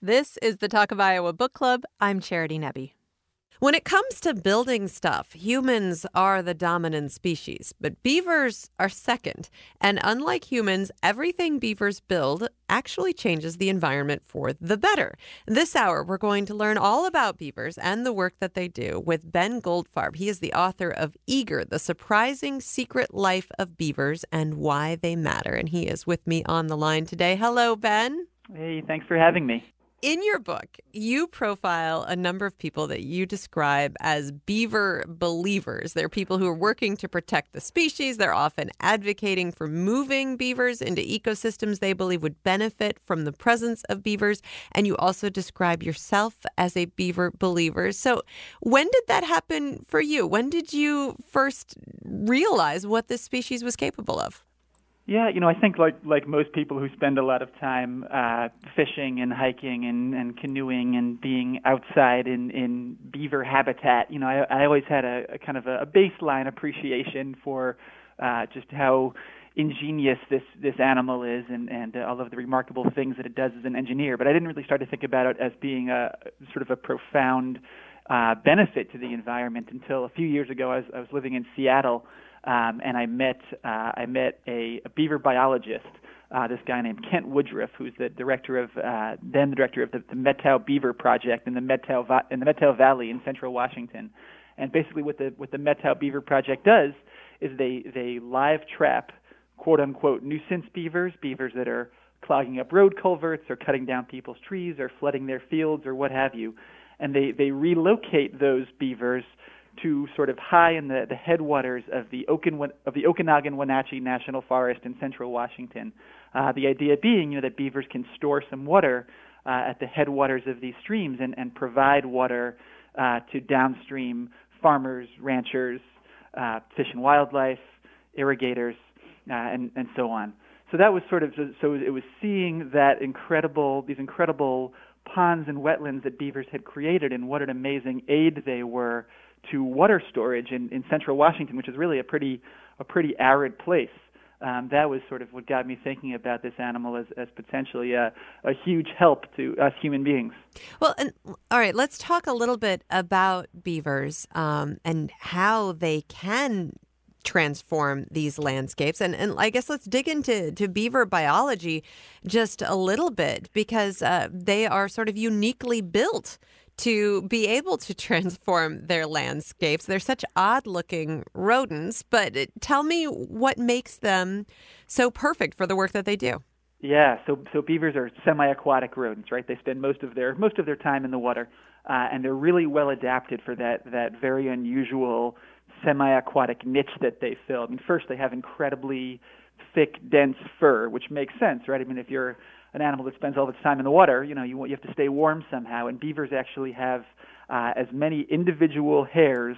This is the Talk of Iowa Book Club. I'm Charity Nebbe. When it comes to building stuff, humans are the dominant species, but beavers are second. And unlike humans, everything beavers build actually changes the environment for the better. This hour, we're going to learn all about beavers and the work that they do with Ben Goldfarb. He is the author of Eager, The Surprising Secret Life of Beavers and Why They Matter. And he is with me on the line today. Hello, Ben. Hey, thanks for having me in your book, you profile a number of people that you describe as beaver believers. They're people who are working to protect the species. They're often advocating for moving beavers into ecosystems they believe would benefit from the presence of beavers. And you also describe yourself as a beaver believer. So, when did that happen for you? When did you first realize what this species was capable of? Yeah, you know, I think like like most people who spend a lot of time uh, fishing and hiking and, and canoeing and being outside in in beaver habitat, you know, I, I always had a, a kind of a, baseline appreciation for uh, just how ingenious this this animal is and and uh, all of the remarkable things that it does as an engineer. But I didn't really start to think about it as being a sort of a profound uh, benefit to the environment until a few years ago. I was I was living in Seattle um, and I met uh, I met a, a beaver biologist, uh, this guy named Kent Woodruff, who's the director of uh, then the director of the, the Methow Beaver Project in the Va- in the Methow Valley in Central Washington. And basically, what the what the Methow Beaver Project does is they they live trap quote unquote nuisance beavers, beavers that are clogging up road culverts or cutting down people's trees or flooding their fields or what have you, and they they relocate those beavers to sort of high in the, the headwaters of the, Okin, of the Okanogan Wenatchee National Forest in central Washington. Uh, the idea being, you know, that beavers can store some water uh, at the headwaters of these streams and, and provide water uh, to downstream farmers, ranchers, uh, fish and wildlife, irrigators, uh, and, and so on. So that was sort of so it was seeing that incredible these incredible ponds and wetlands that beavers had created and what an amazing aid they were to water storage in, in central Washington, which is really a pretty a pretty arid place. Um, that was sort of what got me thinking about this animal as, as potentially a, a huge help to us human beings. Well, and, all right, let's talk a little bit about beavers um, and how they can transform these landscapes. And, and I guess let's dig into to beaver biology just a little bit because uh, they are sort of uniquely built to be able to transform their landscapes. They're such odd looking rodents, but tell me what makes them so perfect for the work that they do. Yeah, so so beavers are semi-aquatic rodents, right? They spend most of their most of their time in the water, uh, and they're really well adapted for that that very unusual semi-aquatic niche that they fill. I mean, first they have incredibly thick, dense fur, which makes sense, right? I mean, if you're an animal that spends all of its time in the water, you know, you, you have to stay warm somehow. And beavers actually have uh, as many individual hairs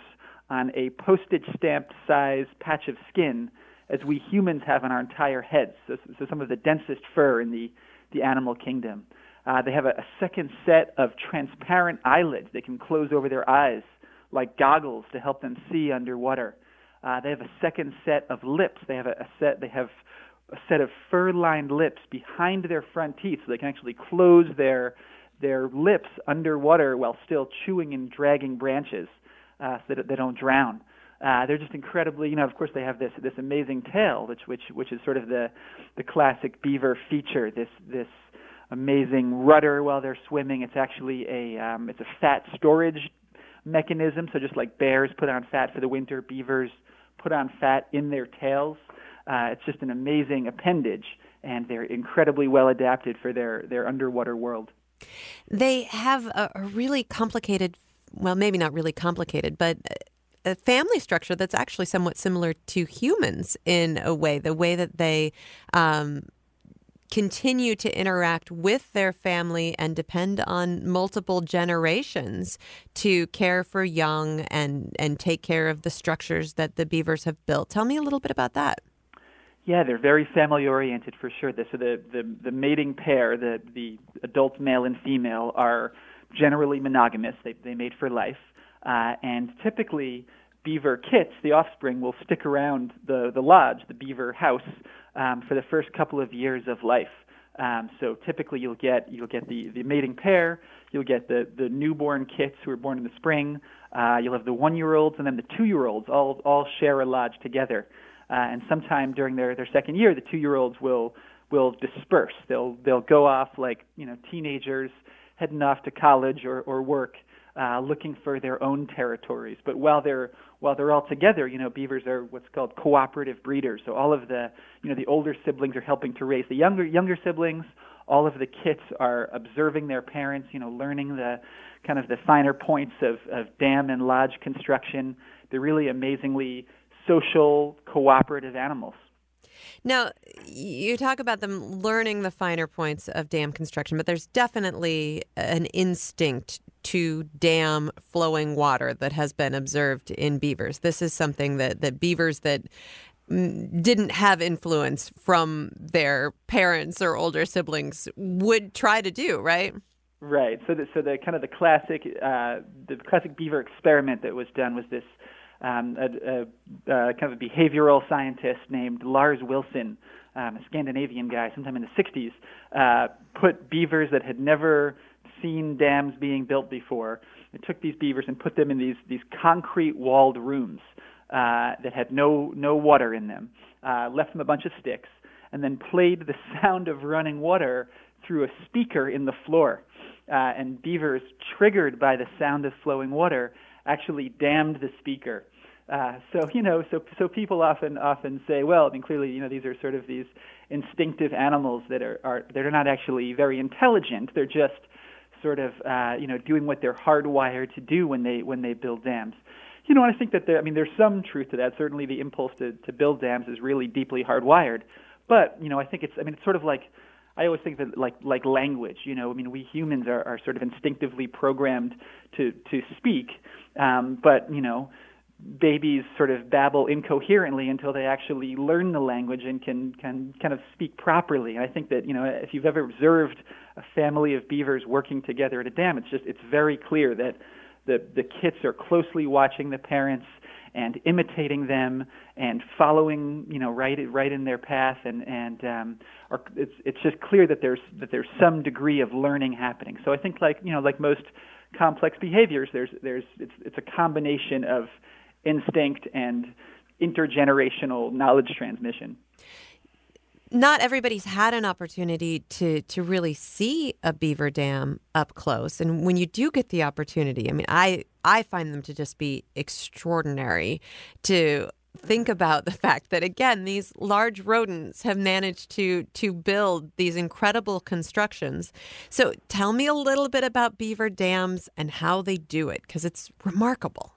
on a postage stamp size patch of skin as we humans have on our entire heads. So, so some of the densest fur in the, the animal kingdom. Uh, they have a, a second set of transparent eyelids. They can close over their eyes like goggles to help them see underwater. Uh, they have a second set of lips. They have a, a set. They have a set of fur-lined lips behind their front teeth, so they can actually close their their lips underwater while still chewing and dragging branches, uh, so that they don't drown. Uh, they're just incredibly, you know. Of course, they have this this amazing tail, which which which is sort of the the classic beaver feature. This this amazing rudder while they're swimming. It's actually a um, it's a fat storage mechanism. So just like bears put on fat for the winter, beavers put on fat in their tails it's just an amazing appendage, and they're incredibly well adapted for their, their underwater world. They have a, a really complicated, well, maybe not really complicated, but a family structure that's actually somewhat similar to humans in a way. The way that they um, continue to interact with their family and depend on multiple generations to care for young and and take care of the structures that the beavers have built. Tell me a little bit about that. Yeah, they're very family oriented for sure. So the, the, the mating pair, the, the adult male and female, are generally monogamous. They, they mate for life. Uh, and typically, beaver kits, the offspring, will stick around the, the lodge, the beaver house, um, for the first couple of years of life. Um, so typically you'll get you'll get the, the mating pair, you'll get the, the newborn kits who are born in the spring, uh, you'll have the one year olds and then the two year olds all all share a lodge together. Uh, and sometime during their, their second year, the two year olds will will disperse. They'll they'll go off like you know teenagers heading off to college or, or work, uh, looking for their own territories. But while they're while they're all together, you know, beavers are what's called cooperative breeders. So all of the you know the older siblings are helping to raise the younger younger siblings. All of the kits are observing their parents, you know, learning the kind of the finer points of, of dam and lodge construction. They're really amazingly social, cooperative animals. Now, you talk about them learning the finer points of dam construction, but there's definitely an instinct to dam flowing water that has been observed in beavers. This is something that, that beavers that didn't have influence from their parents or older siblings would try to do, right? Right. So, the, so the kind of the classic, uh, the classic beaver experiment that was done was this um, a, a, a kind of a behavioral scientist named Lars Wilsson, um, a Scandinavian guy, sometime in the 60s, uh, put beavers that had never seen dams being built before. It took these beavers and put them in these these concrete walled rooms uh, that had no no water in them. Uh, left them a bunch of sticks, and then played the sound of running water through a speaker in the floor. Uh, and beavers, triggered by the sound of flowing water, actually dammed the speaker. Uh, so you know, so so people often often say, well, I mean, clearly, you know, these are sort of these instinctive animals that are are they're not actually very intelligent. They're just sort of uh, you know doing what they're hardwired to do when they when they build dams. You know, I think that there, I mean, there's some truth to that. Certainly, the impulse to to build dams is really deeply hardwired. But you know, I think it's I mean, it's sort of like I always think that like like language, you know, I mean, we humans are, are sort of instinctively programmed to to speak, um, but you know, babies sort of babble incoherently until they actually learn the language and can can kind of speak properly. And I think that you know, if you've ever observed a family of beavers working together at a dam, it's just it's very clear that the the kits are closely watching the parents and imitating them and following you know right right in their path and and um or it's it's just clear that there's that there's some degree of learning happening so i think like you know like most complex behaviors there's there's it's it's a combination of instinct and intergenerational knowledge transmission. Not everybody's had an opportunity to to really see a beaver dam up close. And when you do get the opportunity i mean i i find them to just be extraordinary to think about the fact that again these large rodents have managed to to build these incredible constructions. So tell me a little bit about beaver dams and how they do it because it's remarkable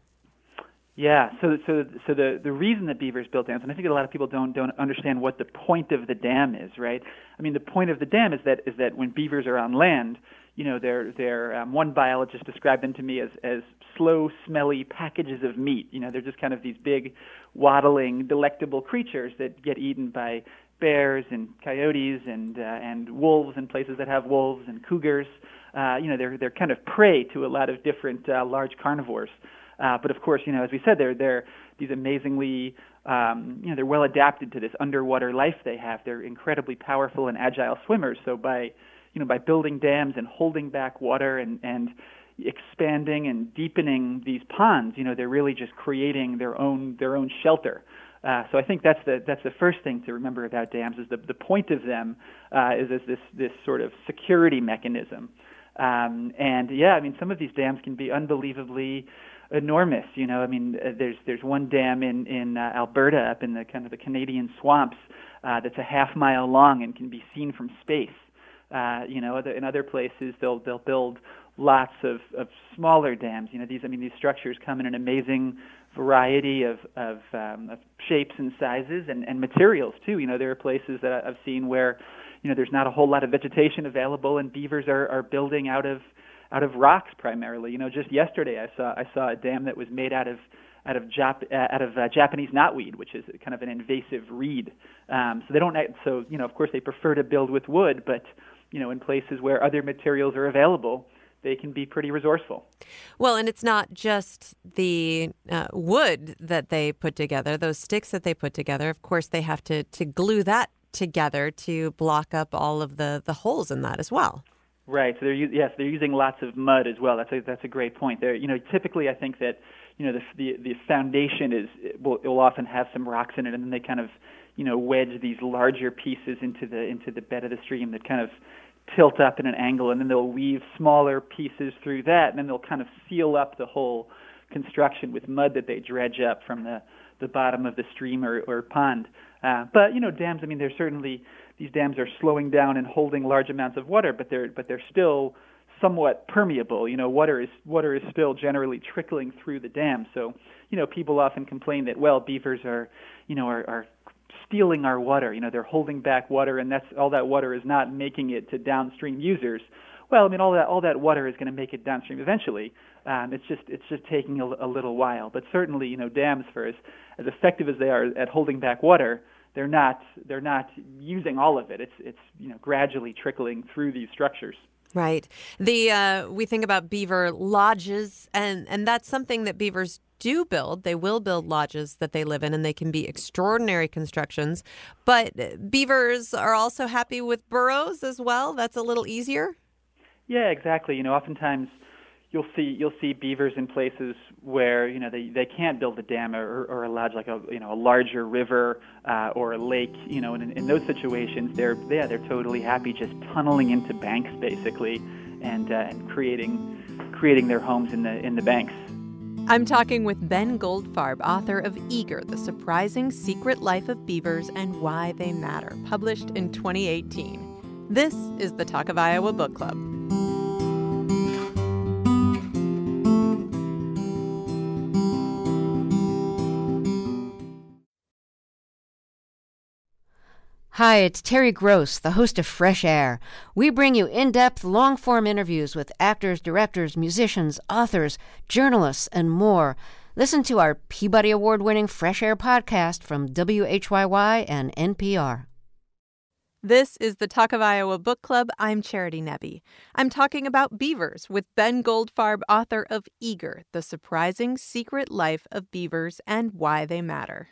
yeah, so so so the the reason that beavers build dams, and I think a lot of people don't don't understand what the point of the dam is, right? I mean, the point of the dam is that is that when beavers are on land, you know, they're they're um, one biologist described them to me as as slow, smelly packages of meat. You know, they're just kind of these big, waddling, delectable creatures that get eaten by bears and coyotes and uh, and wolves in places that have wolves and cougars. Uh, you know, they're they're kind of prey to a lot of different uh, large carnivores. Uh, but of course, you know, as we said, they're they're these amazingly um, you know they're well adapted to this underwater life they have. They're incredibly powerful and agile swimmers. So by you know by building dams and holding back water and and expanding and deepening these ponds, you know, they're really just creating their own their own shelter. Uh, so I think that's the that's the first thing to remember about dams is the the point of them uh, is as this this sort of security mechanism. Um, and yeah, I mean some of these dams can be unbelievably enormous. You know, I mean, uh, there's there's one dam in in uh, Alberta, up in the kind of the Canadian swamps, uh, that's a half mile long and can be seen from space. Uh, you know, in other places they'll they'll build lots of of smaller dams. You know, these I mean these structures come in an amazing variety of of, um, of shapes and sizes and and materials too. You know, there are places that I've seen where you know there's not a whole lot of vegetation available and beavers are are building out of out of rocks primarily. You know, just yesterday I saw I saw a dam that was made out of out of Jap- uh, out of uh, Japanese knotweed, which is kind of an invasive reed. Um, so they don't. So you know, of course, they prefer to build with wood, but you know, in places where other materials are available, they can be pretty resourceful. Well, and it's not just the uh, wood that they put together; those sticks that they put together. Of course, they have to to glue that together to block up all of the, the holes in that as well. Right. So they're yes, they're using lots of mud as well. That's a that's a great point. There, you know, typically I think that you know the the, the foundation is will, will often have some rocks in it, and then they kind of you know wedge these larger pieces into the into the bed of the stream that kind of tilt up in an angle, and then they'll weave smaller pieces through that, and then they'll kind of seal up the whole construction with mud that they dredge up from the the bottom of the stream or, or pond. Uh, but you know, dams. I mean, they're certainly these dams are slowing down and holding large amounts of water, but they're but they're still somewhat permeable. You know, water is water is still generally trickling through the dam. So, you know, people often complain that well, beavers are, you know, are, are stealing our water. You know, they're holding back water, and that's all that water is not making it to downstream users. Well, I mean, all that all that water is going to make it downstream eventually. Um, it's just it's just taking a, a little while. But certainly, you know, dams, for as, as effective as they are at holding back water, they're not they're not using all of it. It's it's you know gradually trickling through these structures. Right. The uh, we think about beaver lodges, and and that's something that beavers do build. They will build lodges that they live in, and they can be extraordinary constructions. But beavers are also happy with burrows as well. That's a little easier. Yeah, exactly. You know, oftentimes you'll see you'll see beavers in places where you know they they can't build a dam or, or a lodge like a you know a larger river uh, or a lake you know and in, in those situations they're yeah they're totally happy just tunneling into banks basically and uh, and creating creating their homes in the in the banks. I'm talking with Ben Goldfarb, author of Eager: The Surprising Secret Life of Beavers and Why They Matter, published in 2018. This is the Talk of Iowa Book Club. Hi, it's Terry Gross, the host of Fresh Air. We bring you in depth, long form interviews with actors, directors, musicians, authors, journalists, and more. Listen to our Peabody Award winning Fresh Air podcast from WHYY and NPR. This is the Talk of Iowa Book Club. I'm Charity Nebbe. I'm talking about beavers with Ben Goldfarb, author of Eager The Surprising Secret Life of Beavers and Why They Matter.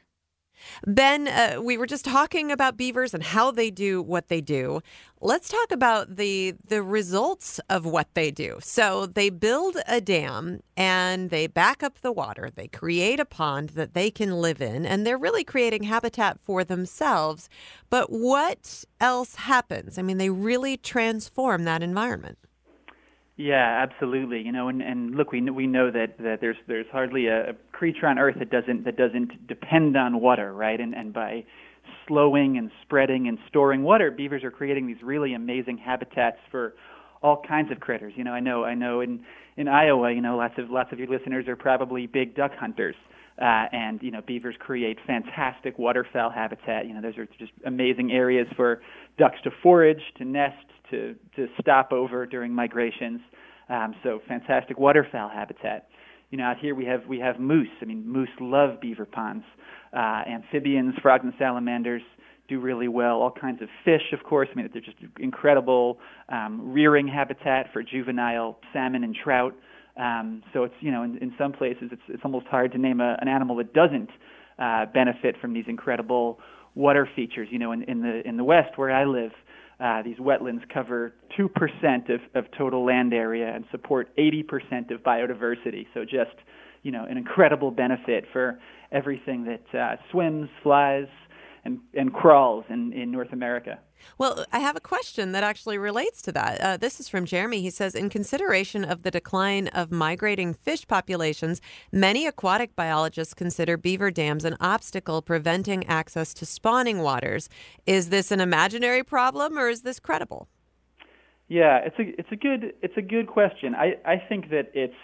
Ben, uh, we were just talking about beavers and how they do what they do. Let's talk about the the results of what they do. So they build a dam and they back up the water. They create a pond that they can live in and they're really creating habitat for themselves. But what else happens? I mean, they really transform that environment. Yeah, absolutely. You know, and, and look, we we know that, that there's there's hardly a, creature on Earth that doesn't that doesn't depend on water, right? And and by slowing and spreading and storing water, beavers are creating these really amazing habitats for all kinds of critters. You know, I know I know in in Iowa, you know, lots of lots of your listeners are probably big duck hunters. Uh, and you know, beavers create fantastic waterfowl habitat. You know, those are just amazing areas for ducks to forage, to nest, to to stop over during migrations. Um, so fantastic waterfowl habitat. You know, out here we have we have moose. I mean, moose love beaver ponds. Uh, amphibians, frogs, and salamanders do really well. All kinds of fish, of course. I mean, they're just incredible um, rearing habitat for juvenile salmon and trout. Um, so it's you know, in, in some places it's it's almost hard to name a, an animal that doesn't uh, benefit from these incredible water features. You know, in, in the in the West where I live, uh, these wetlands cover 2% of, of total land area and support 80% of biodiversity. So just, you know, an incredible benefit for everything that uh, swims, flies, and, and crawls in, in North America. Well, I have a question that actually relates to that. Uh, this is from Jeremy. He says In consideration of the decline of migrating fish populations, many aquatic biologists consider beaver dams an obstacle preventing access to spawning waters. Is this an imaginary problem or is this credible? Yeah, it's a it's a good it's a good question. I, I think that it's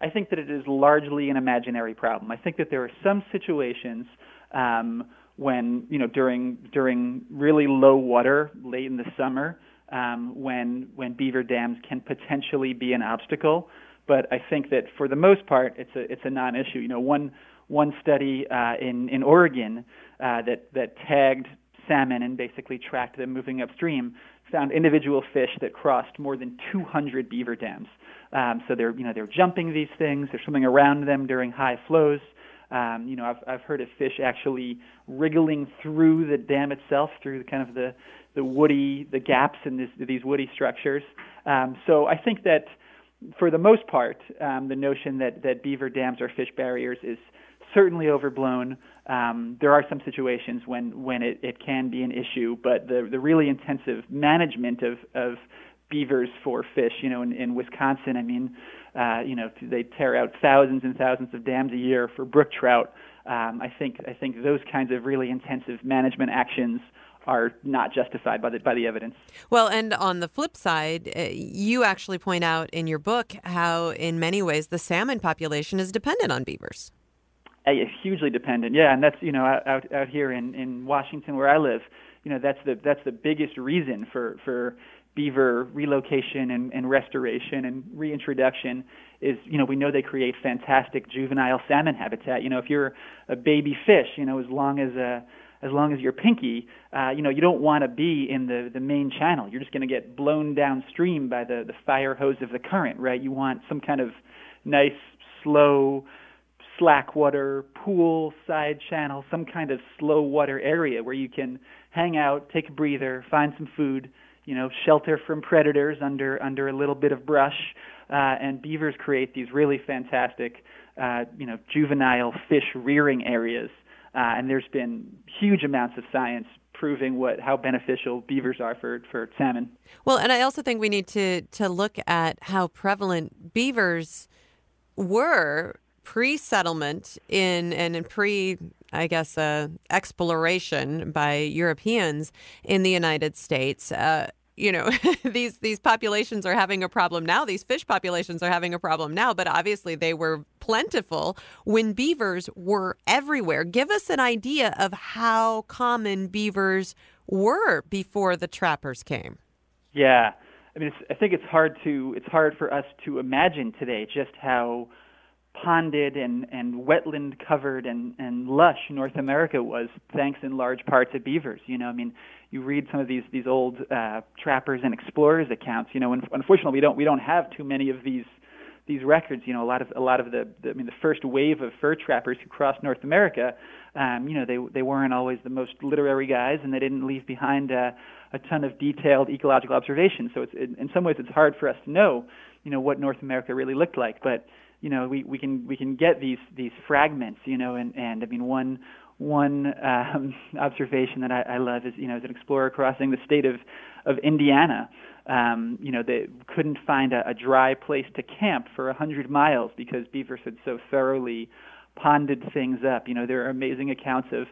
I think that it is largely an imaginary problem. I think that there are some situations um, when you know during during really low water late in the summer um, when when beaver dams can potentially be an obstacle. But I think that for the most part, it's a it's a non-issue. You know, one one study uh, in in Oregon uh, that that tagged salmon and basically tracked them moving upstream found individual fish that crossed more than 200 beaver dams. Um, so they're you know they're jumping these things, they're swimming around them during high flows. Um, you know, I've I've heard of fish actually wriggling through the dam itself, through kind of the the woody the gaps in this, these woody structures. Um, so I think that for the most part, um, the notion that that beaver dams are fish barriers is certainly overblown. Um, there are some situations when when it, it can be an issue, but the the really intensive management of of beavers for fish, you know, in, in Wisconsin, I mean, uh, you know, they tear out thousands and thousands of dams a year for brook trout. Um, I think I think those kinds of really intensive management actions are not justified by the by the evidence. Well, and on the flip side, uh, you actually point out in your book how, in many ways, the salmon population is dependent on beavers. Uh, hugely dependent, yeah, and that's you know out out here in in Washington where I live, you know that's the that's the biggest reason for for beaver relocation and, and restoration and reintroduction is you know we know they create fantastic juvenile salmon habitat. You know if you're a baby fish you know as long as a as long as you're pinky uh, you know you don't want to be in the the main channel. You're just going to get blown downstream by the the fire hose of the current right? You want some kind of nice slow slack water pool side channel some kind of slow water area where you can hang out take a breather find some food you know, shelter from predators under under a little bit of brush. Uh, and beavers create these really fantastic, uh, you know, juvenile fish rearing areas. Uh, and there's been huge amounts of science proving what how beneficial beavers are for for salmon. Well, and I also think we need to to look at how prevalent beavers were pre-settlement in and pre I guess uh, exploration by Europeans in the United States. Uh, you know these these populations are having a problem now. These fish populations are having a problem now. But obviously they were plentiful when beavers were everywhere. Give us an idea of how common beavers were before the trappers came. Yeah. I mean i think it's hard to it's hard for us to imagine today just how ponded and, and wetland covered and, and lush North America was, thanks in large part to beavers. You know, I mean, you read some of these these old uh, trappers and explorers accounts. You know, and unfortunately, we don't we don't have too many of these these records. You know, a lot of a lot of the, the I mean, the first wave of fur trappers who crossed North America. Um, you know, they they weren't always the most literary guys, and they didn't leave behind uh, a ton of detailed ecological observations. So it's it, in some ways it's hard for us to know, you know, what North America really looked like. But you know, we, we can we can get these these fragments, you know, and and I mean one one um, observation that I, I love is, you know, as an explorer crossing the state of, of Indiana, um, you know, they couldn't find a, a dry place to camp for a hundred miles because beavers had so thoroughly ponded things up. You know, there are amazing accounts of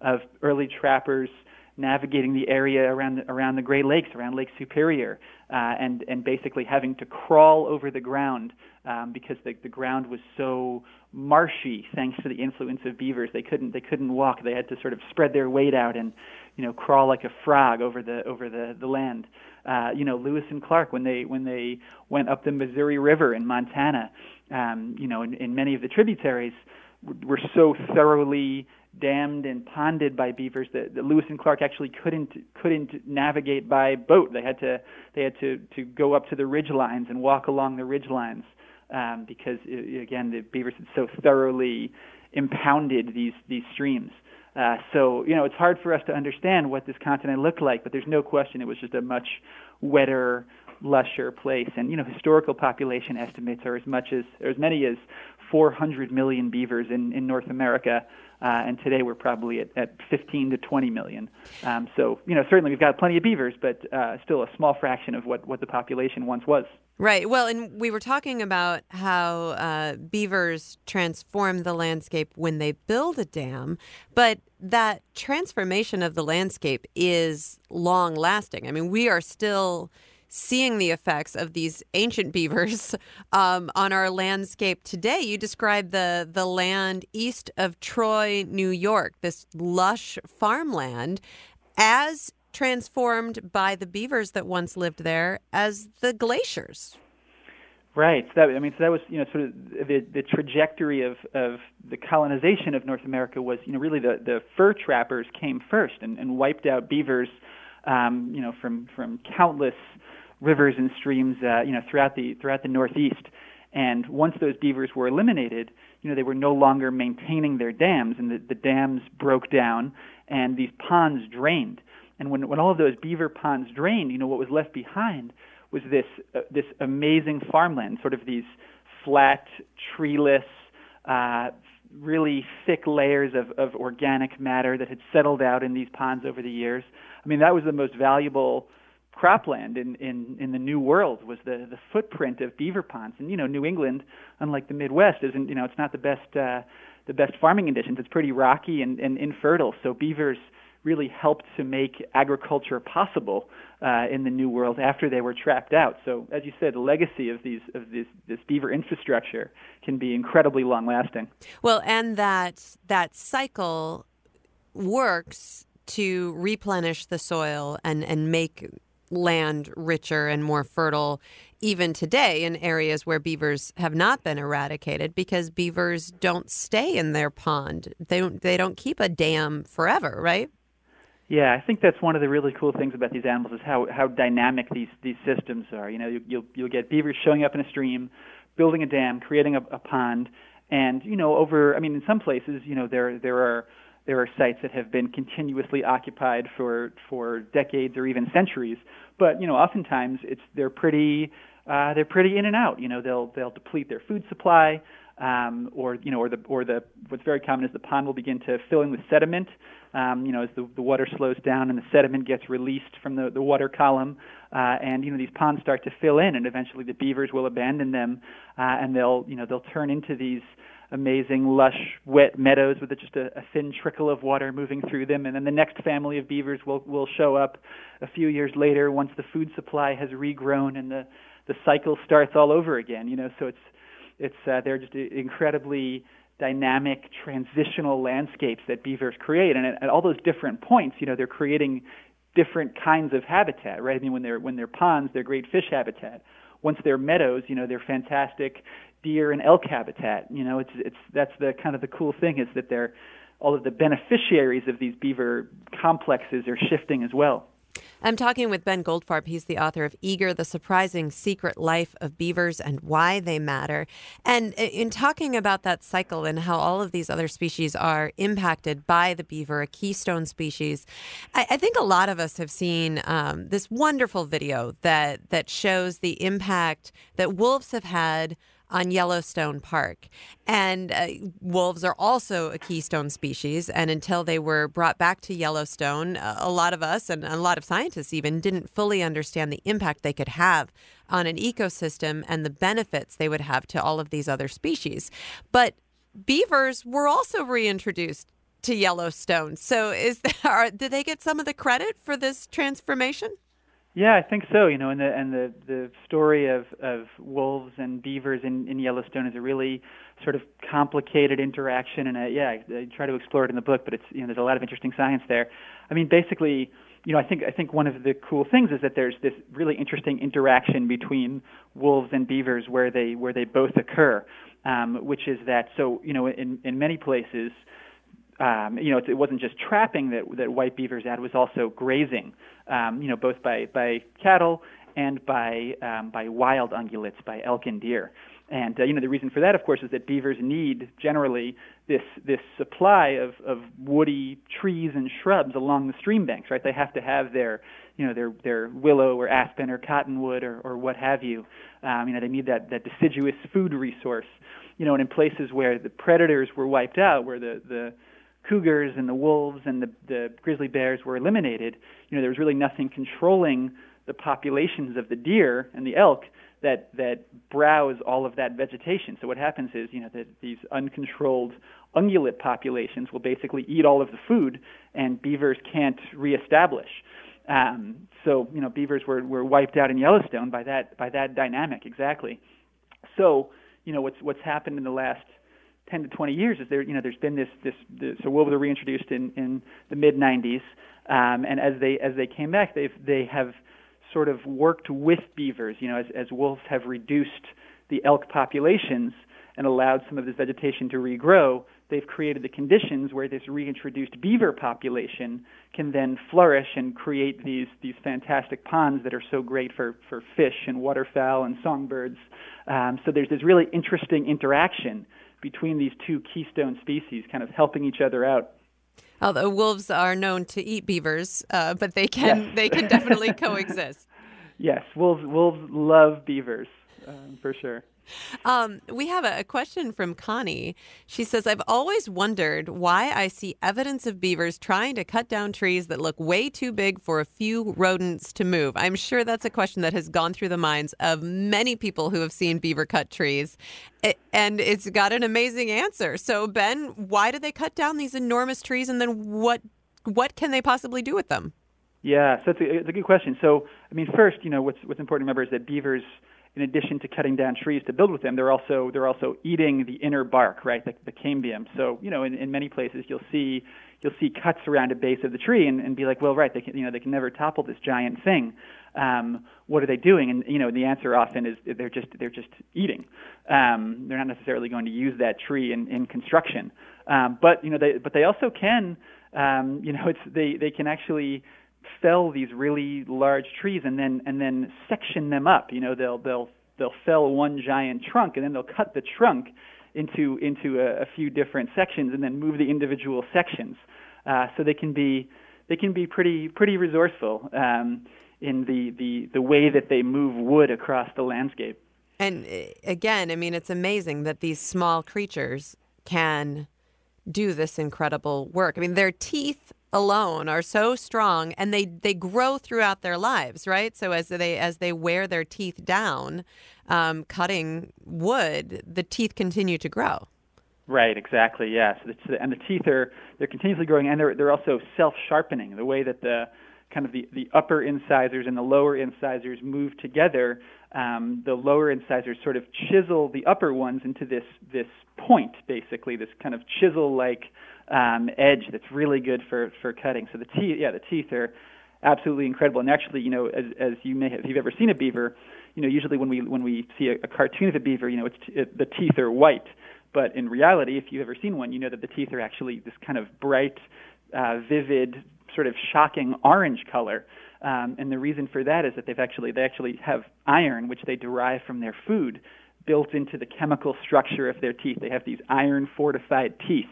of early trappers navigating the area around around the Great Lakes, around Lake Superior, uh, and and basically having to crawl over the ground um, because the the ground was so marshy thanks to the influence of beavers. They couldn't they couldn't walk. They had to sort of spread their weight out and you know crawl like a frog over the over the the land. Uh, you know Lewis and Clark when they when they went up the Missouri River in Montana. Um, you know in, in many of the tributaries were so thoroughly dammed and ponded by beavers that, that Lewis and Clark actually couldn't couldn't navigate by boat. They had to they had to to go up to the ridge lines and walk along the ridge lines um, because it, uh, again the beavers had so thoroughly impounded these these streams. Uh, so you know it's hard for us to understand what this continent looked like, but there's no question it was just a much wetter, lusher place. And you know historical population estimates are as much as or as many as 400 million beavers in in North America. Uh, and today we're probably at, at 15 to 20 million. Um, so, you know, certainly we've got plenty of beavers, but uh, still a small fraction of what, what the population once was. Right. Well, and we were talking about how uh, beavers transform the landscape when they build a dam, but that transformation of the landscape is long lasting. I mean, we are still seeing the effects of these ancient beavers um, on our landscape today. You describe the the land east of Troy, New York, this lush farmland, as transformed by the beavers that once lived there as the glaciers. Right. So that, I mean, so that was you know sort of the the trajectory of of the colonization of North America was you know really the the fur trappers came first and, and wiped out beavers, um, you know from from countless rivers and streams, uh, you know, throughout the throughout the Northeast. And once those beavers were eliminated, you know, they were no longer maintaining their dams, and the, the dams broke down, and these ponds drained. And when when all of those beaver ponds drained, you know, what was left behind was this uh, this amazing farmland, sort of these flat, treeless, uh, really thick layers of, of organic matter that had settled out in these ponds over the years. I mean, that was the most valuable cropland in, in, in the New World was the, the footprint of beaver ponds. And you know, New England, unlike the Midwest, isn't you know it's not the best uh, the best farming conditions. It's pretty rocky and, and infertile. So beavers really helped to make agriculture possible uh, in the New World after they were trapped out. So, as you said, the legacy of these of this this beaver infrastructure can be incredibly long lasting. Well, and that that cycle works to replenish the soil and and make land richer and more fertile even today in areas where beavers have not been eradicated because beavers don't stay in their pond. They don't, they don't keep a dam forever, right? Yeah, I think that's one of the really cool things about these animals is how how dynamic these these systems are. You know, you, you'll you'll get beavers showing up in a stream, building a dam, creating a, a pond, and you know, over I mean, in some places, you know, there there are there are sites that have been continuously occupied for for decades or even centuries. But you know, oftentimes it's they're pretty uh, they're pretty in and out. You know, they'll they'll deplete their food supply, um, or you know, or the or the what's very common is the pond will begin to fill in with sediment. Um, you know, as the, the water slows down and the sediment gets released from the, the water column, uh, and you know these ponds start to fill in, and eventually the beavers will abandon them, uh, and they'll you know they'll turn into these amazing, lush, wet meadows with just a, a thin trickle of water moving through them. And then the next family of beavers will, will show up a few years later once the food supply has regrown and the, the cycle starts all over again. You know, so it's it's uh, they're just incredibly dynamic transitional landscapes that beavers create, and at, at all those different points, you know, they're creating different kinds of habitat, right? I mean, when they're when they're ponds, they're great fish habitat. Once they're meadows, you know, they're fantastic deer and elk habitat. You know, it's it's that's the kind of the cool thing is that they're all of the beneficiaries of these beaver complexes are shifting as well. I'm talking with Ben Goldfarb. He's the author of Eager, The Surprising Secret Life of Beavers and Why They Matter. And in talking about that cycle and how all of these other species are impacted by the beaver, a keystone species, I, I think a lot of us have seen um, this wonderful video that, that shows the impact that wolves have had on Yellowstone Park. And uh, wolves are also a keystone species. And until they were brought back to Yellowstone, uh, a lot of us and a lot of scientists even didn't fully understand the impact they could have on an ecosystem and the benefits they would have to all of these other species. But beavers were also reintroduced to Yellowstone. So is there, are, did they get some of the credit for this transformation? Yeah, I think so. You know, and the and the the story of of wolves and beavers in in Yellowstone is a really sort of complicated interaction, and a, yeah, I, I try to explore it in the book, but it's you know there's a lot of interesting science there. I mean, basically, you know, I think I think one of the cool things is that there's this really interesting interaction between wolves and beavers where they where they both occur, um, which is that so you know in in many places um, you know, it, it wasn't just trapping that that white beavers had; it was also grazing. Um, you know, both by by cattle and by um, by wild ungulates, by elk and deer. And uh, you know, the reason for that, of course, is that beavers need generally this this supply of of woody trees and shrubs along the stream banks. Right? They have to have their you know their their willow or aspen or cottonwood or or what have you. Um, you know, they need that that deciduous food resource. You know, and in places where the predators were wiped out, where the the cougars and the wolves and the, the grizzly bears were eliminated, you know, there was really nothing controlling the populations of the deer and the elk that that browse all of that vegetation. So what happens is, you know, that these uncontrolled ungulate populations will basically eat all of the food, and beavers can't reestablish. Um, so you know, beavers were, were wiped out in Yellowstone by that by that dynamic exactly. So you know, what's what's happened in the last 10 to 20 years is there you know there's been this this, this so wolves were reintroduced in in the mid 90s um, and as they as they came back they've they have sort of worked with beavers you know as as wolves have reduced the elk populations and allowed some of this vegetation to regrow they've created the conditions where this reintroduced beaver population can then flourish and create these these fantastic ponds that are so great for for fish and waterfowl and songbirds. Um, so there's this really interesting interaction between these two keystone species, kind of helping each other out. Although wolves are known to eat beavers, uh, but they can yes. they can definitely coexist. Yes, wolves wolves love beavers um, for sure. Um, we have a, a, question from Connie. She says, I've always wondered why I see evidence of beavers trying to cut down trees that look way too big for a few rodents to move. I'm sure that's a question that has gone through the minds of many people who have seen beaver cut trees. It, and it's got an amazing answer. So, Ben, why do they cut down these enormous trees and then what, what can they possibly do with them? Yeah, so it's a, it's a good question. So, I mean, first, you know, what's, what's important to remember is that beavers – in addition to cutting down trees to build with them, they're also they're also eating the inner bark, right, the, the cambium. So you know, in, in many places you'll see you'll see cuts around a base of the tree and, and be like, well, right, they can you know they can never topple this giant thing. Um, what are they doing? And you know, the answer often is they're just they're just eating. Um, they're not necessarily going to use that tree in, in construction. Um, but you know, they but they also can. Um, you know, it's they they can actually fell these really large trees and then and then section them up. You know, they'll they'll they'll fell one giant trunk and then they'll cut the trunk into into a, a few different sections and then move the individual sections. Uh, so they can be they can be pretty pretty resourceful um, in the, the the way that they move wood across the landscape. And uh, again, I mean, it's amazing that these small creatures can do this incredible work. I mean, their teeth alone are so strong and they they grow throughout their lives right? So as they as they wear their teeth down um, cutting wood the teeth continue to grow. Right exactly yes. And the teeth are they're continuously growing and they're they're also self sharpening the way that the kind of the, the upper incisors and the lower incisors move together um, the lower incisors sort of chisel the upper ones into this this point basically this kind of chisel like um, edge that's really good for for cutting. So the teeth, yeah, the teeth are absolutely incredible. And actually, you know, as as you may have, if you've ever seen a beaver, you know, usually when we when we see a, a cartoon of a beaver, you know, it's it, the teeth are white. But in reality, if you've ever seen one, you know that the teeth are actually this kind of bright, uh, vivid, sort of shocking orange color. Um, and the reason for that is that they've actually they actually have iron, which they derive from their food, built into the chemical structure of their teeth. They have these iron fortified teeth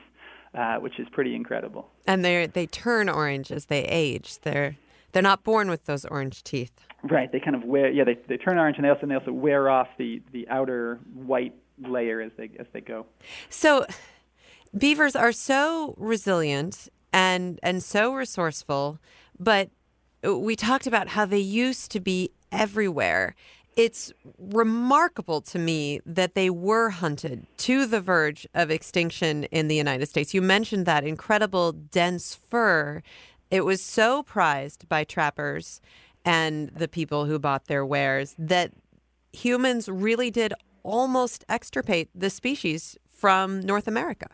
uh, which is pretty incredible. And they they turn orange as they age. They're they're not born with those orange teeth. Right. They kind of wear yeah they they turn orange and they also and they also wear off the the outer white layer as they as they go. So beavers are so resilient and and so resourceful, but we talked about how they used to be everywhere it's remarkable to me that they were hunted to the verge of extinction in the United States. You mentioned that incredible dense fur. It was so prized by trappers and the people who bought their wares that humans really did almost extirpate the species from North America.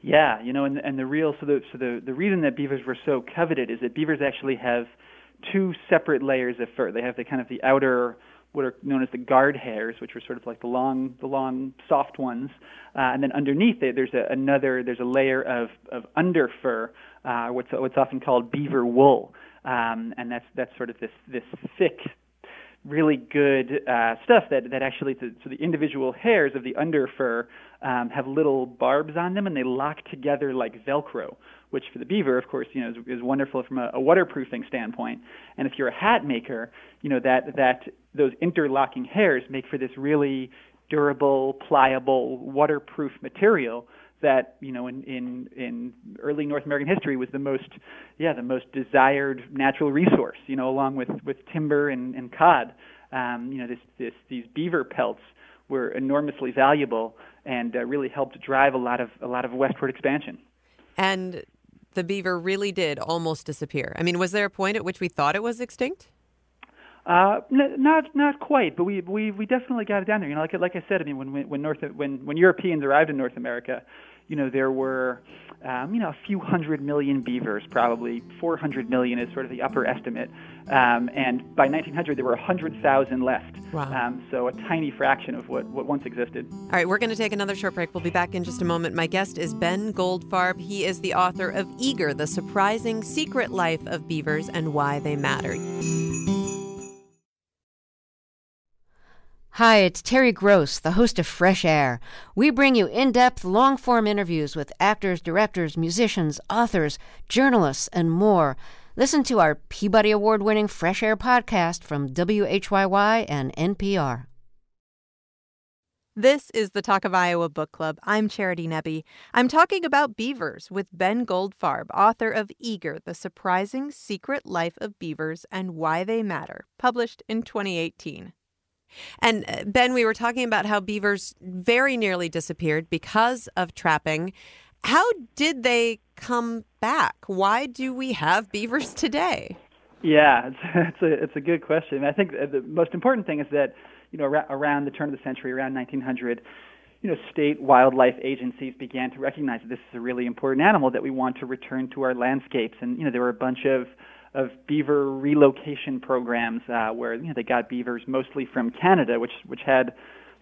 Yeah, you know, and and the real so the so the the reason that beavers were so coveted is that beavers actually have two separate layers of fur. They have the kind of the outer what are known as the guard hairs, which are sort of like the long, the long, soft ones, uh, and then underneath it, there's a, another, there's a layer of of under fur, uh, what's what's often called beaver wool, um, and that's that's sort of this this thick, really good uh, stuff that that actually, so the individual hairs of the under fur um, have little barbs on them, and they lock together like Velcro which for the beaver, of course, you know, is, is wonderful from a, a waterproofing standpoint. And if you're a hat maker, you know that that those interlocking hairs make for this really durable, pliable, waterproof material that you know in in in early North American history was the most yeah the most desired natural resource you know along with with timber and, and cod um, you know this this these beaver pelts were enormously valuable and uh, really helped drive a lot of a lot of westward expansion. And the beaver really did almost disappear. I mean, was there a point at which we thought it was extinct? Uh, n- not not quite, but we we we definitely got it down there. You know, like like I said, I mean, when when North when when Europeans arrived in North America, you know, there were um, you know a few hundred million beavers, probably 400 million is sort of the upper estimate, um, and by 1900 there were 100,000 left. Wow. Um, so a tiny fraction of what what once existed. All right, we're going to take another short break. We'll be back in just a moment. My guest is Ben Goldfarb. He is the author of Eager: The Surprising Secret Life of Beavers and Why They Matter. Hi, it's Terry Gross, the host of Fresh Air. We bring you in depth, long form interviews with actors, directors, musicians, authors, journalists, and more. Listen to our Peabody Award winning Fresh Air podcast from WHYY and NPR. This is the Talk of Iowa Book Club. I'm Charity Nebbe. I'm talking about beavers with Ben Goldfarb, author of Eager: The Surprising Secret Life of Beavers and Why They Matter, published in 2018. And uh, Ben, we were talking about how beavers very nearly disappeared because of trapping. How did they come back? Why do we have beavers today? Yeah, it's, it's a it's a good question. I think the most important thing is that you know around the turn of the century, around 1900, you know, state wildlife agencies began to recognize that this is a really important animal that we want to return to our landscapes. And you know, there were a bunch of of beaver relocation programs uh, where you know they got beavers mostly from Canada, which which had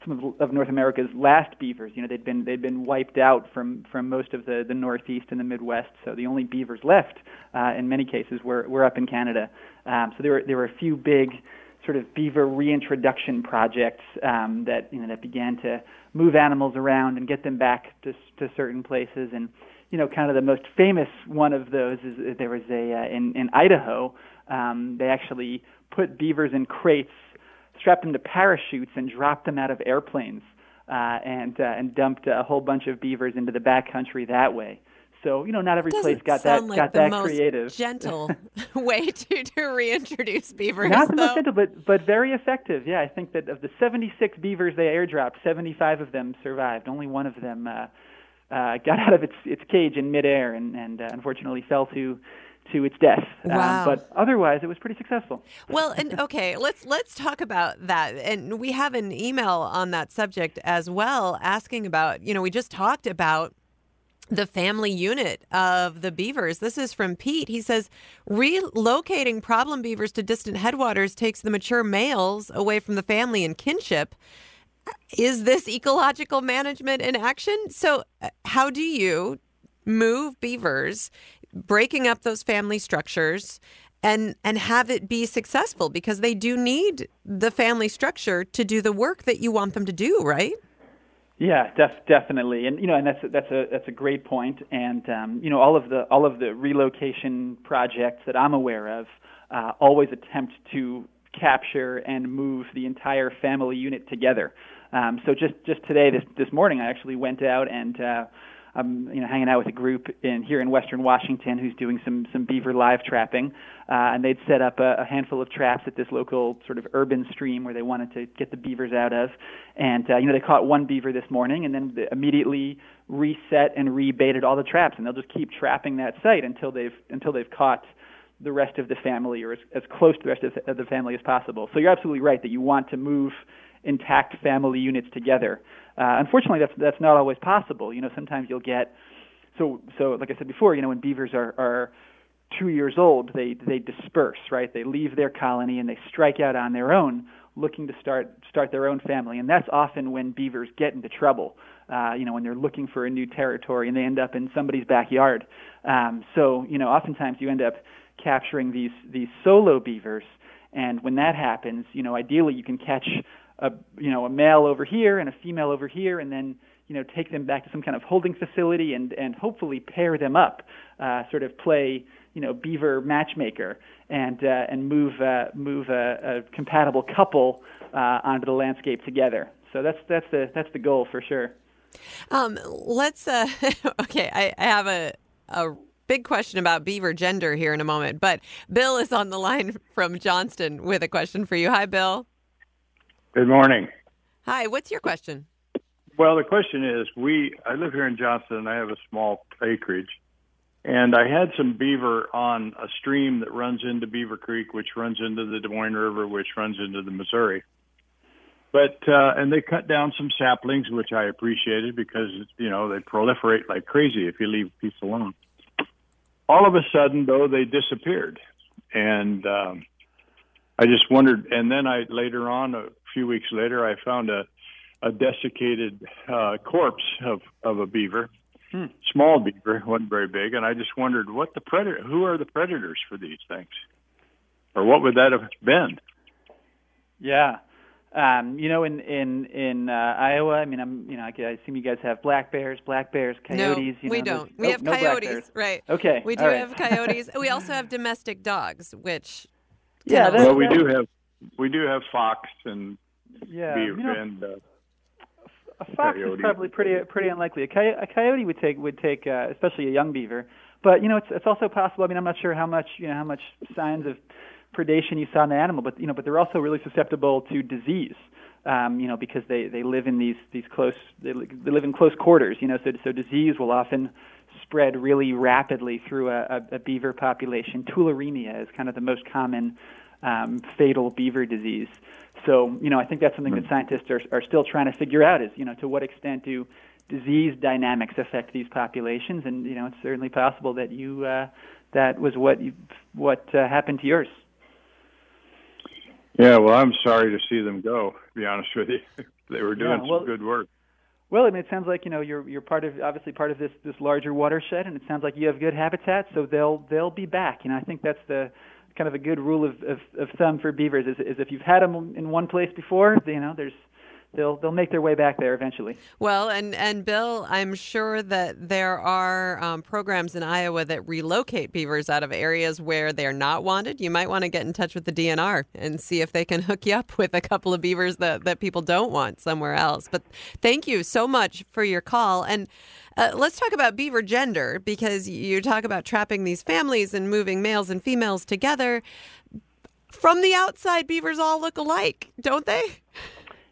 some of, of North America's last beavers. You know they'd been they'd been wiped out from from most of the the Northeast and the Midwest. So the only beavers left uh, in many cases were were up in Canada. Um, so there were there were a few big sort of beaver reintroduction projects um, that you know that began to move animals around and get them back to to certain places and you know, kind of the most famous one of those is there was a uh, in in Idaho. Um, they actually put beavers in crates, strapped them to parachutes, and dropped them out of airplanes, uh, and uh, and dumped a whole bunch of beavers into the backcountry that way. So you know, not every place got that like got the that most creative. Gentle way to, to reintroduce beavers. Not the though. most gentle, but but very effective. Yeah, I think that of the 76 beavers they airdropped, 75 of them survived. Only one of them uh, uh, got out of its its cage in midair and and uh, unfortunately fell to to its death. Wow. Um, but otherwise, it was pretty successful. Well, and okay, let's let's talk about that. And we have an email on that subject as well, asking about. You know, we just talked about the family unit of the beavers. This is from Pete. He says relocating problem beavers to distant headwaters takes the mature males away from the family and kinship. Is this ecological management in action? So, uh, how do you move beavers, breaking up those family structures? And, and have it be successful because they do need the family structure to do the work that you want them to do, right? Yeah, def- definitely, and you know, and that's a, that's a that's a great point. And um, you know, all of the all of the relocation projects that I'm aware of uh, always attempt to capture and move the entire family unit together. Um, so just just today, this this morning, I actually went out and uh, I'm you know hanging out with a group in here in Western Washington who's doing some some beaver live trapping, uh, and they'd set up a, a handful of traps at this local sort of urban stream where they wanted to get the beavers out of, and uh, you know they caught one beaver this morning and then immediately reset and rebaited all the traps, and they'll just keep trapping that site until they've until they've caught the rest of the family or as, as close to the rest of the family as possible. So you're absolutely right that you want to move intact family units together. Uh, unfortunately, that's that's not always possible. You know, sometimes you'll get so so like I said before. You know, when beavers are are two years old, they they disperse, right? They leave their colony and they strike out on their own, looking to start start their own family, and that's often when beavers get into trouble. Uh, you know, when they're looking for a new territory and they end up in somebody's backyard. Um, so you know, oftentimes you end up capturing these these solo beavers, and when that happens, you know, ideally you can catch a you know a male over here and a female over here, and then you know take them back to some kind of holding facility and and hopefully pair them up, uh, sort of play you know beaver matchmaker and uh, and move uh, move a, a compatible couple uh, onto the landscape together. So that's that's the that's the goal for sure. Um, let's. Uh, okay, I, I have a a big question about beaver gender here in a moment, but Bill is on the line from Johnston with a question for you. Hi, Bill. Good morning. Hi, what's your question? Well, the question is, we I live here in Johnston, and I have a small acreage, and I had some beaver on a stream that runs into Beaver Creek, which runs into the Des Moines River, which runs into the Missouri. But uh, and they cut down some saplings, which I appreciated because you know they proliferate like crazy if you leave a piece alone. All of a sudden, though, they disappeared, and um, I just wondered. And then I later on, a few weeks later, I found a a desiccated uh, corpse of of a beaver Hmm. Small beaver, wasn't very big, and I just wondered what the predator, who are the predators for these things, or what would that have been? Yeah, um, you know, in in in uh, Iowa, I mean, I'm you know, I, I assume you guys have black bears, black bears, coyotes. No, you we don't. We oh, have no coyotes, right? Okay, we do right. have coyotes. we also have domestic dogs, which yeah, well, we do have we do have fox and yeah, beaver you know, and. Uh, a fox coyote. is probably pretty pretty unlikely. A, coy- a coyote would take would take uh, especially a young beaver. But you know, it's it's also possible. I mean, I'm not sure how much you know how much signs of predation you saw in the animal, but you know, but they're also really susceptible to disease. Um, you know, because they they live in these these close they, they live in close quarters. You know, so so disease will often spread really rapidly through a, a, a beaver population. Tularemia is kind of the most common um, fatal beaver disease. So, you know, I think that's something that scientists are, are still trying to figure out is, you know, to what extent do disease dynamics affect these populations? And, you know, it's certainly possible that you, uh, that was what you, what uh, happened to yours. Yeah, well, I'm sorry to see them go. To be honest with you, they were doing Yeah, well- some good work. Well, I mean, it sounds like you know you're you're part of obviously part of this this larger watershed, and it sounds like you have good habitat, so they'll they'll be back. You know, I think that's the kind of a good rule of of, of thumb for beavers is, is if you've had them in one place before, you know, there's they'll they'll make their way back there eventually. Well, and and Bill, I'm sure that there are um, programs in Iowa that relocate beavers out of areas where they're not wanted. You might want to get in touch with the DNR and see if they can hook you up with a couple of beavers that that people don't want somewhere else. But thank you so much for your call and. Uh, let's talk about beaver gender because you talk about trapping these families and moving males and females together. From the outside, beavers all look alike, don't they?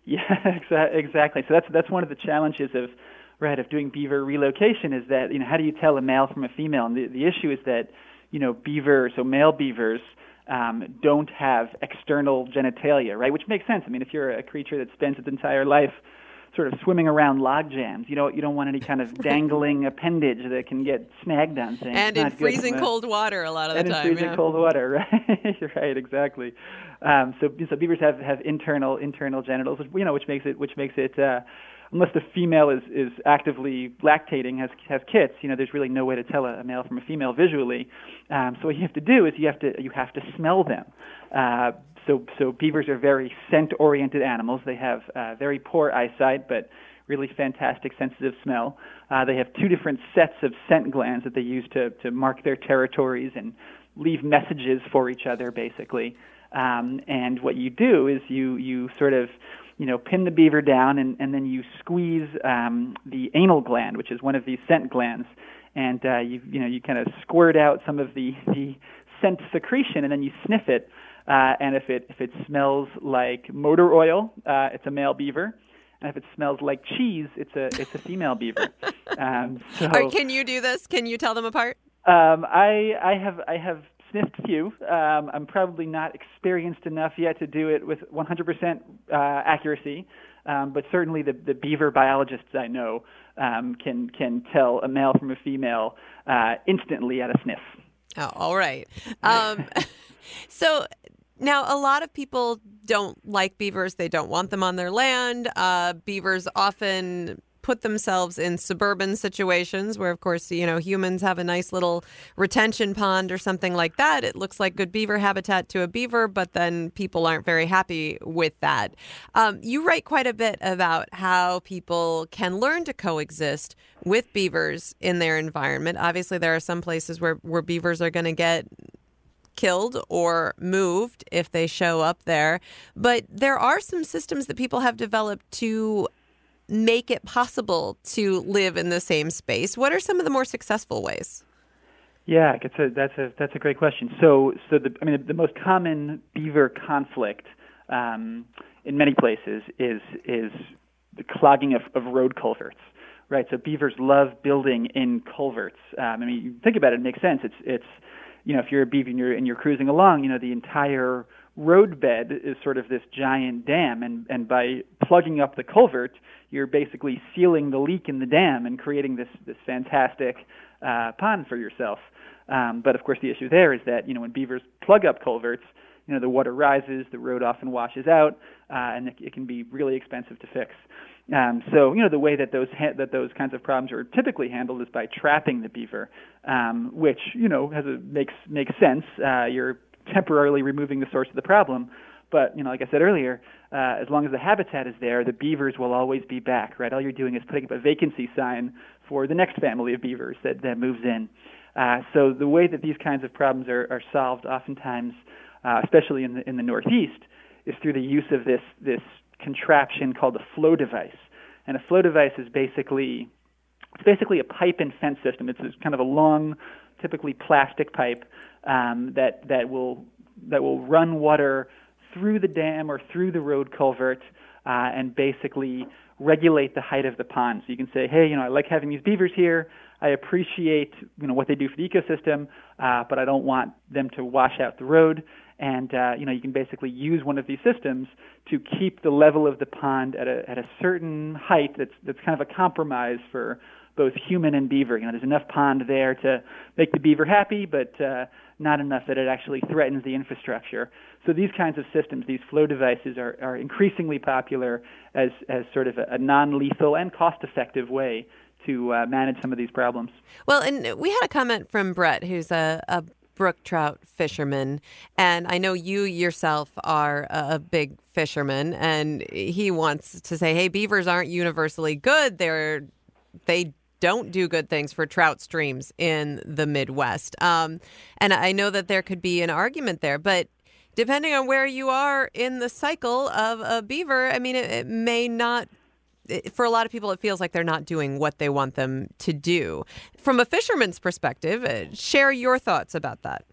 Yeah, exa- exactly. So that's that's one of the challenges of right of doing beaver relocation is that you know how do you tell a male from a female? And the the issue is that you know beaver so male beavers um, don't have external genitalia, right? Which makes sense. I mean, if you're a creature that spends its entire life sort of swimming around log jams, you don't you don't want any kind of dangling appendage that can get snagged on things. And in not good freezing cold water a lot of the time. and in freezing yeah. cold water, right? Right, exactly. Um, so, so beavers have, have internal internal genitals, which, you know, which makes it which makes it uh, unless the female is is actively lactating, has has kits, you know, there's really no way to tell a, a male from a female visually. Um, so what you have to do is you have to you have to smell them. Uh, so so beavers are very scent oriented animals. They have uh, very poor eyesight, but really fantastic sensitive smell. Uh, they have two different sets of scent glands that they use to, to mark their territories and leave messages for each other, basically. Um, and what you do is you, you sort of you know, pin the beaver down and, and then you squeeze um, the anal gland, which is one of these scent glands, and uh, you, you know, you kind of squirt out some of the, the scent secretion and then you sniff it. Uh, and if it if it smells like motor oil, uh, it's a male beaver. And if it smells like cheese, it's a it's a female beaver. Um, so right, can you do this? Can you tell them apart? um, I I have I have sniffed a few. Um, I'm probably not experienced enough yet to do it with 100% uh, accuracy, um, but certainly the the beaver biologists I know um, can can tell a male from a female uh, instantly at a sniff. Oh, all right. Um, so now a lot of people don't like beavers. They don't want them on their land. Uh, beavers often put themselves in suburban situations where of course you know humans have a nice little retention pond or something like that it looks like good beaver habitat to a beaver but then people aren't very happy with that um, you write quite a bit about how people can learn to coexist with beavers in their environment obviously there are some places where, where beavers are going to get killed or moved if they show up there. But there are some systems that people have developed to make it possible to live in the same space. What are some of the more successful ways? Yeah, it's a, that's a that's a great question. So, so the I mean, the most common beaver conflict um, in many places is is the clogging of, of road culverts, right? So beavers love building in culverts. Um, I mean, think about it, it makes sense. It's it's you know if you're a beaver and you're and you're cruising along, you know the entire roadbed is sort of this giant dam, and and by plugging up the culvert, you're basically sealing the leak in the dam and creating this this fantastic uh, pond for yourself. Um, but of course, the issue there is that you know when beavers plug up culverts, you know the water rises, the road often washes out, uh, and it, it can be really expensive to fix. Um, so you know the way that those ha- that those kinds of problems are typically handled is by trapping the beaver, um, which you know has a makes makes sense. Uh, you're temporarily removing the source of the problem, but you know like I said earlier, uh, as long as the habitat is there, the beavers will always be back. Right? All you're doing is putting up a vacancy sign for the next family of beavers that that moves in. Uh, so the way that these kinds of problems are, are solved, oftentimes, uh, especially in the in the Northeast, is through the use of this this contraption called a flow device. And a flow device is basically it's basically a pipe and fence system. It's, kind of a long, typically plastic pipe um, that that will that will run water through the dam or through the road culvert uh, and basically regulate the height of the pond. So you can say, hey, you know, I like having these beavers here. I appreciate you know what they do for the ecosystem, uh, but I don't want them to wash out the road and uh, you know you can basically use one of these systems to keep the level of the pond at a at a certain height that's that's kind of a compromise for both human and beaver. You know, there's enough pond there to make the beaver happy, but uh, not enough that it actually threatens the infrastructure. So these kinds of systems, these flow devices, are, are increasingly popular as as sort of a, a non-lethal and cost-effective way to uh, manage some of these problems. Well, and we had a comment from Brett, who's a, a brook trout fisherman. And I know you yourself are a big fisherman, and he wants to say, hey, beavers aren't universally good. They're, they don't do good things for trout streams in the Midwest. Um, and I know that there could be an argument there, but depending on where you are in the cycle of a beaver, I mean, it, it may not for a lot of people, it feels like they're not doing what they want them to do. From a fisherman's perspective, uh, share your thoughts about that.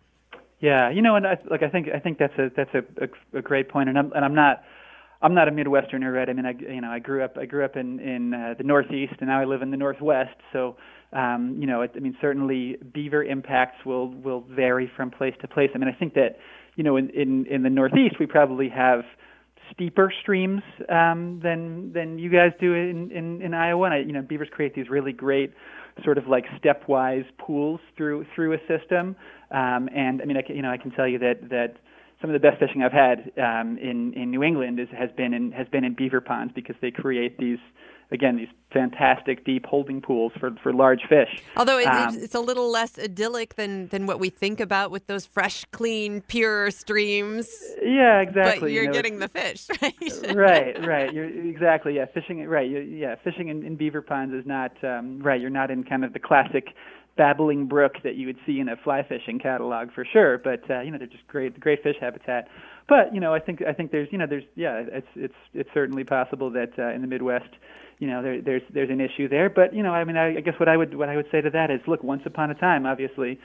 Yeah, you know, and I, like I think I think that's a that's a, a, a great point, and I'm and I'm not I'm not a Midwesterner, right? I mean, I you know I grew up I grew up in in uh, the Northeast, and now I live in the Northwest. So, um, you know, it, I mean, certainly beaver impacts will will vary from place to place. I mean, I think that you know in in in the Northeast we probably have steeper streams um, than than you guys do in in, in Iowa. And I, you know, beavers create these really great sort of like stepwise pools through through a system. Um, and I mean, I you know, I can tell you that that some of the best fishing I've had um, in in New England is has been in has been in beaver ponds because they create these again these fantastic deep holding pools for, for large fish. Although it, um, it's a little less idyllic than, than what we think about with those fresh, clean, pure streams. Yeah, exactly. But you're you know, getting the fish, right? right, right. You're exactly yeah. Fishing right. Yeah, fishing in, in beaver ponds is not um, right. You're not in kind of the classic babbling brook that you would see in a fly fishing catalog for sure. But uh, you know, they're just great, great fish habitat. But you know, I think I think there's you know there's yeah, it's it's it's certainly possible that uh, in the Midwest you know there, there's there's an issue there. But you know, I mean, I, I guess what I would what I would say to that is, look, once upon a time, obviously,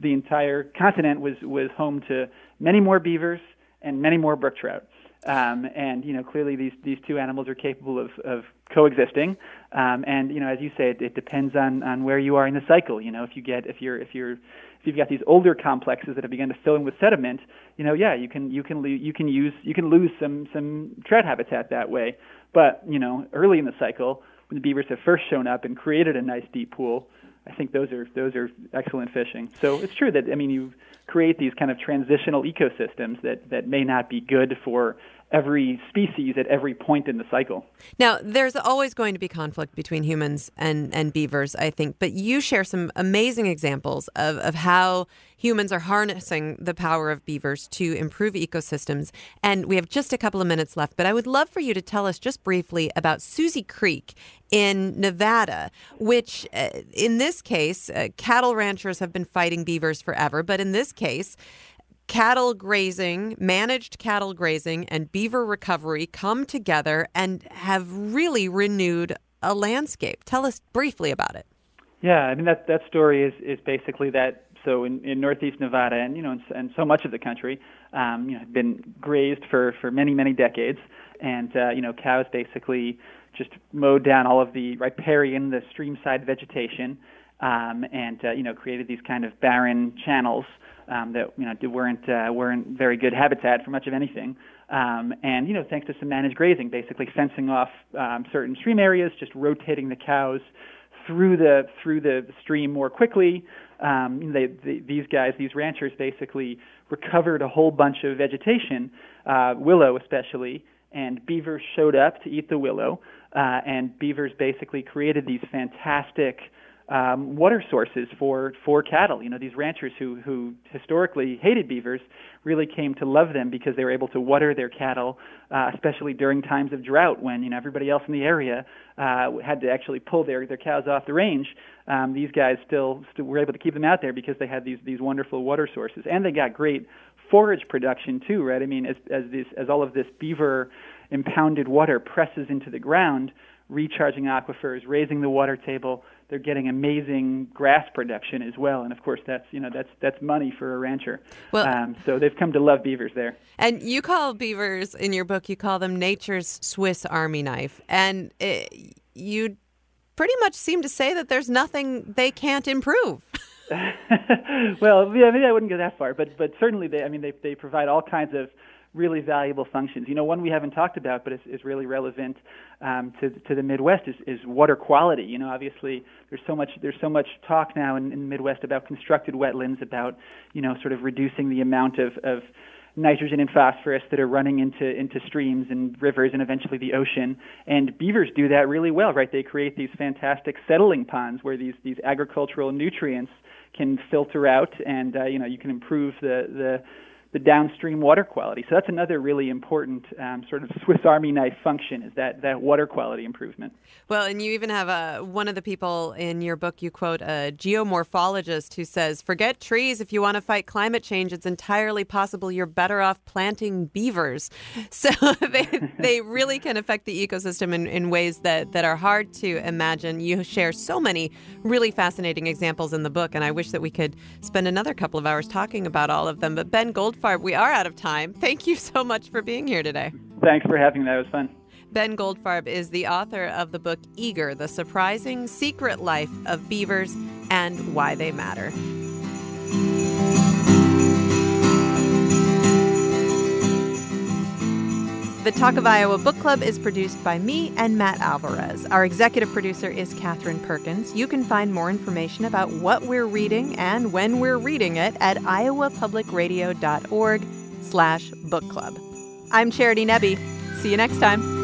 the entire continent was was home to many more beavers and many more brook trout. Um, and you know, clearly these these two animals are capable of of coexisting. Um, and you know, as you say, it, it depends on on where you are in the cycle. You know, if you get if you're if you're if you've got these older complexes that have begun to fill in with sediment, you know, yeah, you can you can you can use you can lose some some trout habitat that way. But you know, early in the cycle, when the beavers have first shown up and created a nice deep pool, I think those are those are excellent fishing. So it's true that I mean you create these kind of transitional ecosystems that that may not be good for every species at every point in the cycle. Now, there's always going to be conflict between humans and, and beavers, I think, but you share some amazing examples of, of how humans are harnessing the power of beavers to improve ecosystems. And we have just a couple of minutes left, but I would love for you to tell us just briefly about Susie Creek in Nevada, which uh, in this case, uh, cattle ranchers have been fighting beavers forever, but in this case, cattle grazing, managed cattle grazing, and beaver recovery come together and have really renewed a landscape. Tell us briefly about it. Yeah, I mean that that story is is basically that so in, in northeast Nevada and you know and, and so much of the country, um, you know, have been grazed for for many many decades, and uh, you know cows basically just mowed down all of the riparian, the streamside vegetation, um, and uh, you know created these kind of barren channels um, that you know weren't uh, weren't very good habitat for much of anything. Um, and you know, thanks to some managed grazing, basically fencing off um, certain stream areas, just rotating the cows through the through the stream more quickly. Um, they, they, these guys, these ranchers, basically recovered a whole bunch of vegetation, uh, willow especially, and beavers showed up to eat the willow. Uh, and beavers basically created these fantastic um, water sources for for cattle. You know, these ranchers who who historically hated beavers really came to love them because they were able to water their cattle, uh, especially during times of drought when you know everybody else in the area uh, had to actually pull their their cows off the range. Um, these guys still still were able to keep them out there because they had these these wonderful water sources, and they got great forage production too, right? I mean, as as this as all of this beaver impounded water presses into the ground, recharging aquifers, raising the water table they're getting amazing grass production as well, and of course that's you know that's that's money for a rancher. Well, um, so they've come to love beavers there. And you call beavers in your book, you call them nature's Swiss Army knife, and it, you pretty much seem to say that there's nothing they can't improve. well, yeah, maybe I wouldn't go that far, but but certainly they I mean they they provide all kinds of really valuable functions. You know, one we haven't talked about, but is, is really relevant um, to to the Midwest is, is water quality. You know, obviously there's so much there's so much talk now in, in the Midwest about constructed wetlands, about you know sort of reducing the amount of, of nitrogen and phosphorus that are running into into streams and rivers and eventually the ocean. And beavers do that really well, right? They create these fantastic settling ponds where these these agricultural nutrients can filter out, and uh, you know you can improve the the the downstream water quality. So that's another really important um, sort of Swiss Army knife function is that that water quality improvement. Well, and you even have a one of the people in your book you quote a geomorphologist who says, "Forget trees if you want to fight climate change. It's entirely possible you're better off planting beavers." So they they really can affect the ecosystem in, in ways that that are hard to imagine. You share so many really fascinating examples in the book, and I wish that we could spend another couple of hours talking about all of them. But Ben Goldfarb We are out of time. Thank you so much for being here today. Thanks for having me. That was fun. Ben Goldfarb is the author of the book Eager The Surprising Secret Life of Beavers and Why They Matter. The Talk of Iowa Book Club is produced by me and Matt Alvarez. Our executive producer is Katherine Perkins. You can find more information about what we're reading and when we're reading it at iowapublicradio.org slash book club. I'm Charity Nebbe. See you next time.